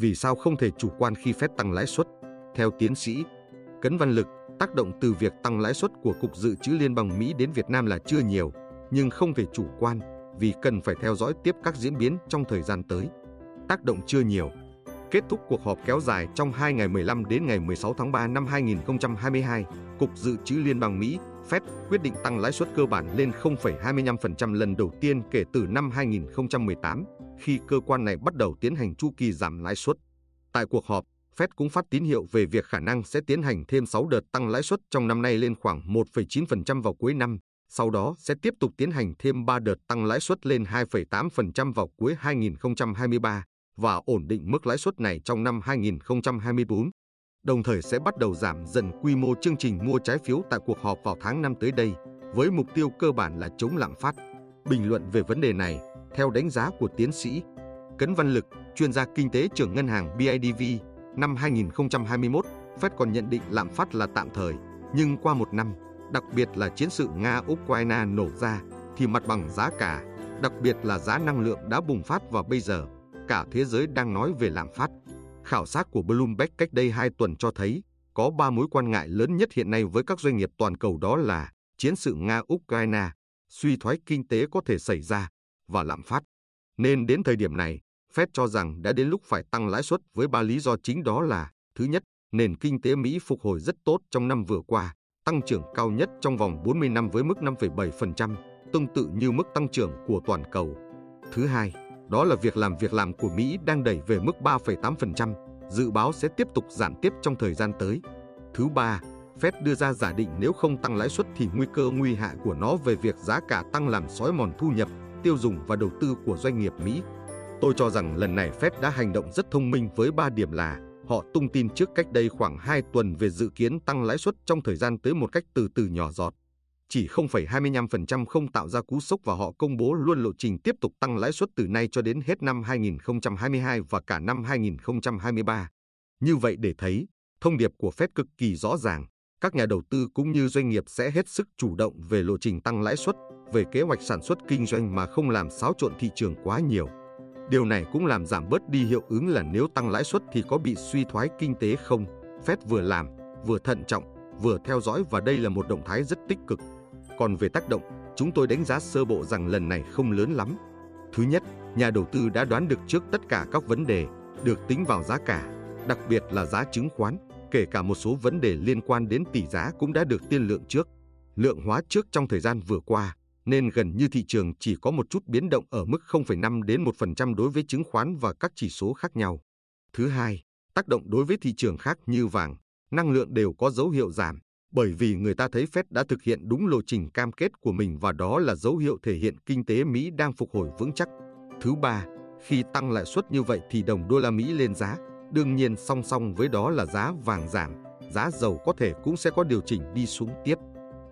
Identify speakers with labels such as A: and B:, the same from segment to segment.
A: Vì sao không thể chủ quan khi phép tăng lãi suất? Theo tiến sĩ Cấn Văn Lực, tác động từ việc tăng lãi suất của Cục Dự trữ Liên bang Mỹ đến Việt Nam là chưa nhiều, nhưng không thể chủ quan vì cần phải theo dõi tiếp các diễn biến trong thời gian tới. Tác động chưa nhiều. Kết thúc cuộc họp kéo dài trong 2 ngày 15 đến ngày 16 tháng 3 năm 2022, Cục Dự trữ Liên bang Mỹ Fed quyết định tăng lãi suất cơ bản lên 0,25% lần đầu tiên kể từ năm 2018, khi cơ quan này bắt đầu tiến hành chu kỳ giảm lãi suất. Tại cuộc họp, Fed cũng phát tín hiệu về việc khả năng sẽ tiến hành thêm 6 đợt tăng lãi suất trong năm nay lên khoảng 1,9% vào cuối năm, sau đó sẽ tiếp tục tiến hành thêm 3 đợt tăng lãi suất lên 2,8% vào cuối 2023 và ổn định mức lãi suất này trong năm 2024 đồng thời sẽ bắt đầu giảm dần quy mô chương trình mua trái phiếu tại cuộc họp vào tháng 5 tới đây, với mục tiêu cơ bản là chống lạm phát. Bình luận về vấn đề này, theo đánh giá của tiến sĩ Cấn Văn Lực, chuyên gia kinh tế trưởng ngân hàng BIDV, năm 2021, Fed còn nhận định lạm phát là tạm thời, nhưng qua một năm, đặc biệt là chiến sự Nga-Ukraine nổ ra, thì mặt bằng giá cả, đặc biệt là giá năng lượng đã bùng phát và bây giờ, cả thế giới đang nói về lạm phát. Khảo sát của Bloomberg cách đây 2 tuần cho thấy có 3 mối quan ngại lớn nhất hiện nay với các doanh nghiệp toàn cầu đó là chiến sự Nga-Ukraine, suy thoái kinh tế có thể xảy ra và lạm phát. Nên đến thời điểm này, Fed cho rằng đã đến lúc phải tăng lãi suất với ba lý do chính đó là Thứ nhất, nền kinh tế Mỹ phục hồi rất tốt trong năm vừa qua, tăng trưởng cao nhất trong vòng 40 năm với mức 5,7%, tương tự như mức tăng trưởng của toàn cầu. Thứ hai, đó là việc làm việc làm của Mỹ đang đẩy về mức 3,8%, dự báo sẽ tiếp tục giảm tiếp trong thời gian tới. Thứ ba, Fed đưa ra giả định nếu không tăng lãi suất thì nguy cơ nguy hại của nó về việc giá cả tăng làm sói mòn thu nhập, tiêu dùng và đầu tư của doanh nghiệp Mỹ. Tôi cho rằng lần này Fed đã hành động rất thông minh với ba điểm là họ tung tin trước cách đây khoảng 2 tuần về dự kiến tăng lãi suất trong thời gian tới một cách từ từ nhỏ giọt chỉ 0,25% không tạo ra cú sốc và họ công bố luôn lộ trình tiếp tục tăng lãi suất từ nay cho đến hết năm 2022 và cả năm 2023. Như vậy để thấy, thông điệp của Fed cực kỳ rõ ràng, các nhà đầu tư cũng như doanh nghiệp sẽ hết sức chủ động về lộ trình tăng lãi suất, về kế hoạch sản xuất kinh doanh mà không làm xáo trộn thị trường quá nhiều. Điều này cũng làm giảm bớt đi hiệu ứng là nếu tăng lãi suất thì có bị suy thoái kinh tế không. Fed vừa làm, vừa thận trọng, vừa theo dõi và đây là một động thái rất tích cực. Còn về tác động, chúng tôi đánh giá sơ bộ rằng lần này không lớn lắm. Thứ nhất, nhà đầu tư đã đoán được trước tất cả các vấn đề được tính vào giá cả, đặc biệt là giá chứng khoán, kể cả một số vấn đề liên quan đến tỷ giá cũng đã được tiên lượng trước. Lượng hóa trước trong thời gian vừa qua, nên gần như thị trường chỉ có một chút biến động ở mức 0,5 đến 1% đối với chứng khoán và các chỉ số khác nhau. Thứ hai, tác động đối với thị trường khác như vàng, năng lượng đều có dấu hiệu giảm, bởi vì người ta thấy Fed đã thực hiện đúng lộ trình cam kết của mình và đó là dấu hiệu thể hiện kinh tế Mỹ đang phục hồi vững chắc. Thứ ba, khi tăng lãi suất như vậy thì đồng đô la Mỹ lên giá, đương nhiên song song với đó là giá vàng giảm, giá dầu có thể cũng sẽ có điều chỉnh đi xuống tiếp.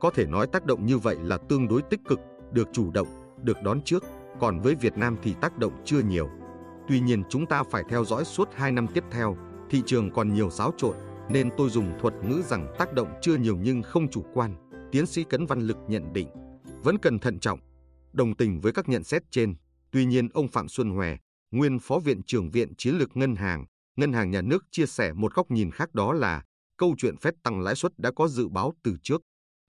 A: Có thể nói tác động như vậy là tương đối tích cực, được chủ động, được đón trước, còn với Việt Nam thì tác động chưa nhiều. Tuy nhiên chúng ta phải theo dõi suốt 2 năm tiếp theo, thị trường còn nhiều xáo trộn, nên tôi dùng thuật ngữ rằng tác động chưa nhiều nhưng không chủ quan, tiến sĩ Cấn Văn Lực nhận định. Vẫn cần thận trọng, đồng tình với các nhận xét trên. Tuy nhiên ông Phạm Xuân Hòe, nguyên Phó Viện trưởng Viện Chiến lược Ngân hàng, Ngân hàng Nhà nước chia sẻ một góc nhìn khác đó là câu chuyện phép tăng lãi suất đã có dự báo từ trước.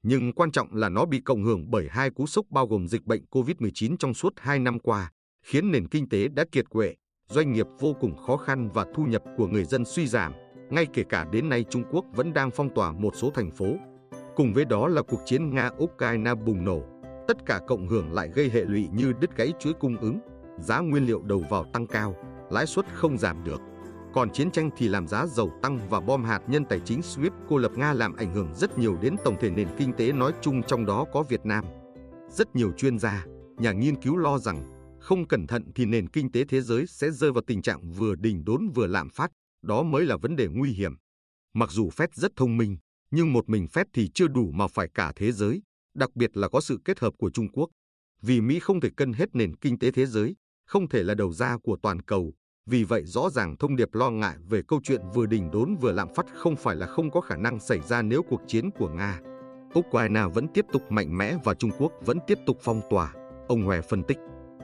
A: Nhưng quan trọng là nó bị cộng hưởng bởi hai cú sốc bao gồm dịch bệnh COVID-19 trong suốt hai năm qua, khiến nền kinh tế đã kiệt quệ, doanh nghiệp vô cùng khó khăn và thu nhập của người dân suy giảm ngay kể cả đến nay Trung Quốc vẫn đang phong tỏa một số thành phố. Cùng với đó là cuộc chiến Nga-Ukraine bùng nổ, tất cả cộng hưởng lại gây hệ lụy như đứt gãy chuỗi cung ứng, giá nguyên liệu đầu vào tăng cao, lãi suất không giảm được. Còn chiến tranh thì làm giá dầu tăng và bom hạt nhân tài chính SWIFT cô lập Nga làm ảnh hưởng rất nhiều đến tổng thể nền kinh tế nói chung trong đó có Việt Nam. Rất nhiều chuyên gia, nhà nghiên cứu lo rằng không cẩn thận thì nền kinh tế thế giới sẽ rơi vào tình trạng vừa đỉnh đốn vừa lạm phát, đó mới là vấn đề nguy hiểm. Mặc dù Fed rất thông minh, nhưng một mình Fed thì chưa đủ mà phải cả thế giới, đặc biệt là có sự kết hợp của Trung Quốc. Vì Mỹ không thể cân hết nền kinh tế thế giới, không thể là đầu ra của toàn cầu. Vì vậy rõ ràng thông điệp lo ngại về câu chuyện vừa đỉnh đốn vừa lạm phát không phải là không có khả năng xảy ra nếu cuộc chiến của Nga. Ukraine vẫn tiếp tục mạnh mẽ và Trung Quốc vẫn tiếp tục phong tỏa, ông Hòe phân tích.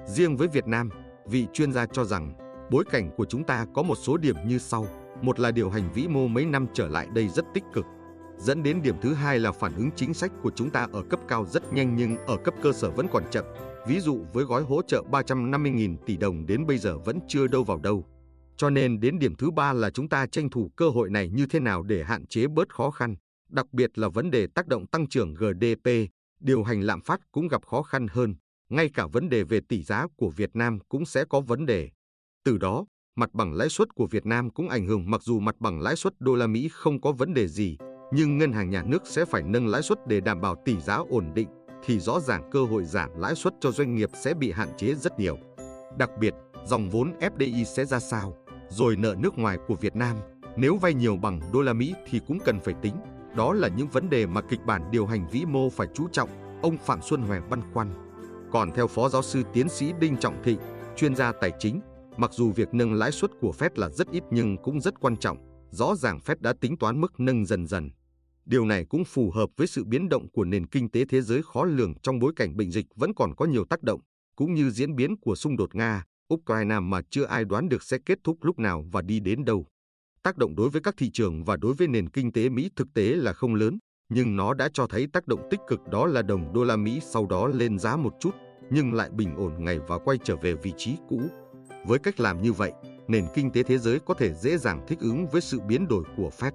A: Riêng với Việt Nam, vị chuyên gia cho rằng Bối cảnh của chúng ta có một số điểm như sau. Một là điều hành vĩ mô mấy năm trở lại đây rất tích cực. Dẫn đến điểm thứ hai là phản ứng chính sách của chúng ta ở cấp cao rất nhanh nhưng ở cấp cơ sở vẫn còn chậm. Ví dụ với gói hỗ trợ 350.000 tỷ đồng đến bây giờ vẫn chưa đâu vào đâu. Cho nên đến điểm thứ ba là chúng ta tranh thủ cơ hội này như thế nào để hạn chế bớt khó khăn, đặc biệt là vấn đề tác động tăng trưởng GDP, điều hành lạm phát cũng gặp khó khăn hơn, ngay cả vấn đề về tỷ giá của Việt Nam cũng sẽ có vấn đề. Từ đó, mặt bằng lãi suất của Việt Nam cũng ảnh hưởng mặc dù mặt bằng lãi suất đô la Mỹ không có vấn đề gì, nhưng ngân hàng nhà nước sẽ phải nâng lãi suất để đảm bảo tỷ giá ổn định thì rõ ràng cơ hội giảm lãi suất cho doanh nghiệp sẽ bị hạn chế rất nhiều. Đặc biệt, dòng vốn FDI sẽ ra sao, rồi nợ nước ngoài của Việt Nam, nếu vay nhiều bằng đô la Mỹ thì cũng cần phải tính. Đó là những vấn đề mà kịch bản điều hành vĩ mô phải chú trọng, ông Phạm Xuân Hoè băn khoăn. Còn theo Phó Giáo sư Tiến sĩ Đinh Trọng Thịnh, chuyên gia tài chính, mặc dù việc nâng lãi suất của Fed là rất ít nhưng cũng rất quan trọng, rõ ràng Fed đã tính toán mức nâng dần dần. Điều này cũng phù hợp với sự biến động của nền kinh tế thế giới khó lường trong bối cảnh bệnh dịch vẫn còn có nhiều tác động, cũng như diễn biến của xung đột Nga, Ukraine mà chưa ai đoán được sẽ kết thúc lúc nào và đi đến đâu. Tác động đối với các thị trường và đối với nền kinh tế Mỹ thực tế là không lớn, nhưng nó đã cho thấy tác động tích cực đó là đồng đô la Mỹ sau đó lên giá một chút, nhưng lại bình ổn ngày và quay trở về vị trí cũ. Với cách làm như vậy, nền kinh tế thế giới có thể dễ dàng thích ứng với sự biến đổi của Fed.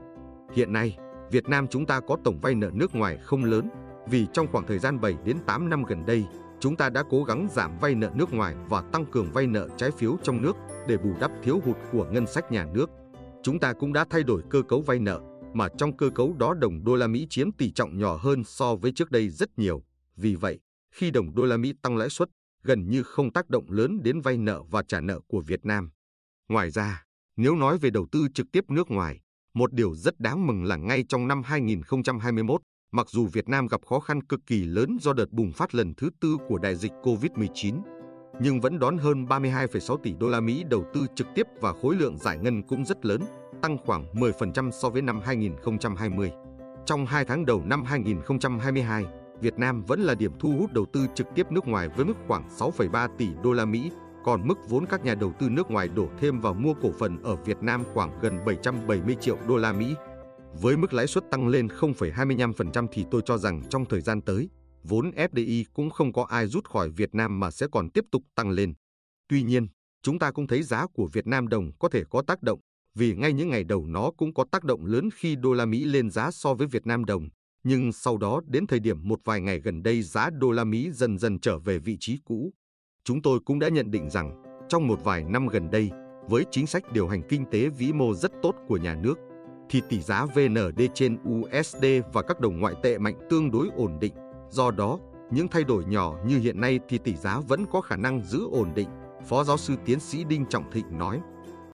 A: Hiện nay, Việt Nam chúng ta có tổng vay nợ nước ngoài không lớn, vì trong khoảng thời gian 7 đến 8 năm gần đây, chúng ta đã cố gắng giảm vay nợ nước ngoài và tăng cường vay nợ trái phiếu trong nước để bù đắp thiếu hụt của ngân sách nhà nước. Chúng ta cũng đã thay đổi cơ cấu vay nợ, mà trong cơ cấu đó đồng đô la Mỹ chiếm tỷ trọng nhỏ hơn so với trước đây rất nhiều. Vì vậy, khi đồng đô la Mỹ tăng lãi suất, gần như không tác động lớn đến vay nợ và trả nợ của Việt Nam. Ngoài ra, nếu nói về đầu tư trực tiếp nước ngoài, một điều rất đáng mừng là ngay trong năm 2021, mặc dù Việt Nam gặp khó khăn cực kỳ lớn do đợt bùng phát lần thứ tư của đại dịch COVID-19, nhưng vẫn đón hơn 32,6 tỷ đô la Mỹ đầu tư trực tiếp và khối lượng giải ngân cũng rất lớn, tăng khoảng 10% so với năm 2020. Trong 2 tháng đầu năm 2022, Việt Nam vẫn là điểm thu hút đầu tư trực tiếp nước ngoài với mức khoảng 6,3 tỷ đô la Mỹ, còn mức vốn các nhà đầu tư nước ngoài đổ thêm vào mua cổ phần ở Việt Nam khoảng gần 770 triệu đô la Mỹ. Với mức lãi suất tăng lên 0,25% thì tôi cho rằng trong thời gian tới, vốn FDI cũng không có ai rút khỏi Việt Nam mà sẽ còn tiếp tục tăng lên. Tuy nhiên, chúng ta cũng thấy giá của Việt Nam đồng có thể có tác động, vì ngay những ngày đầu nó cũng có tác động lớn khi đô la Mỹ lên giá so với Việt Nam đồng, nhưng sau đó đến thời điểm một vài ngày gần đây giá đô la Mỹ dần dần trở về vị trí cũ. Chúng tôi cũng đã nhận định rằng, trong một vài năm gần đây, với chính sách điều hành kinh tế vĩ mô rất tốt của nhà nước, thì tỷ giá VND trên USD và các đồng ngoại tệ mạnh tương đối ổn định. Do đó, những thay đổi nhỏ như hiện nay thì tỷ giá vẫn có khả năng giữ ổn định, Phó giáo sư tiến sĩ Đinh Trọng Thịnh nói.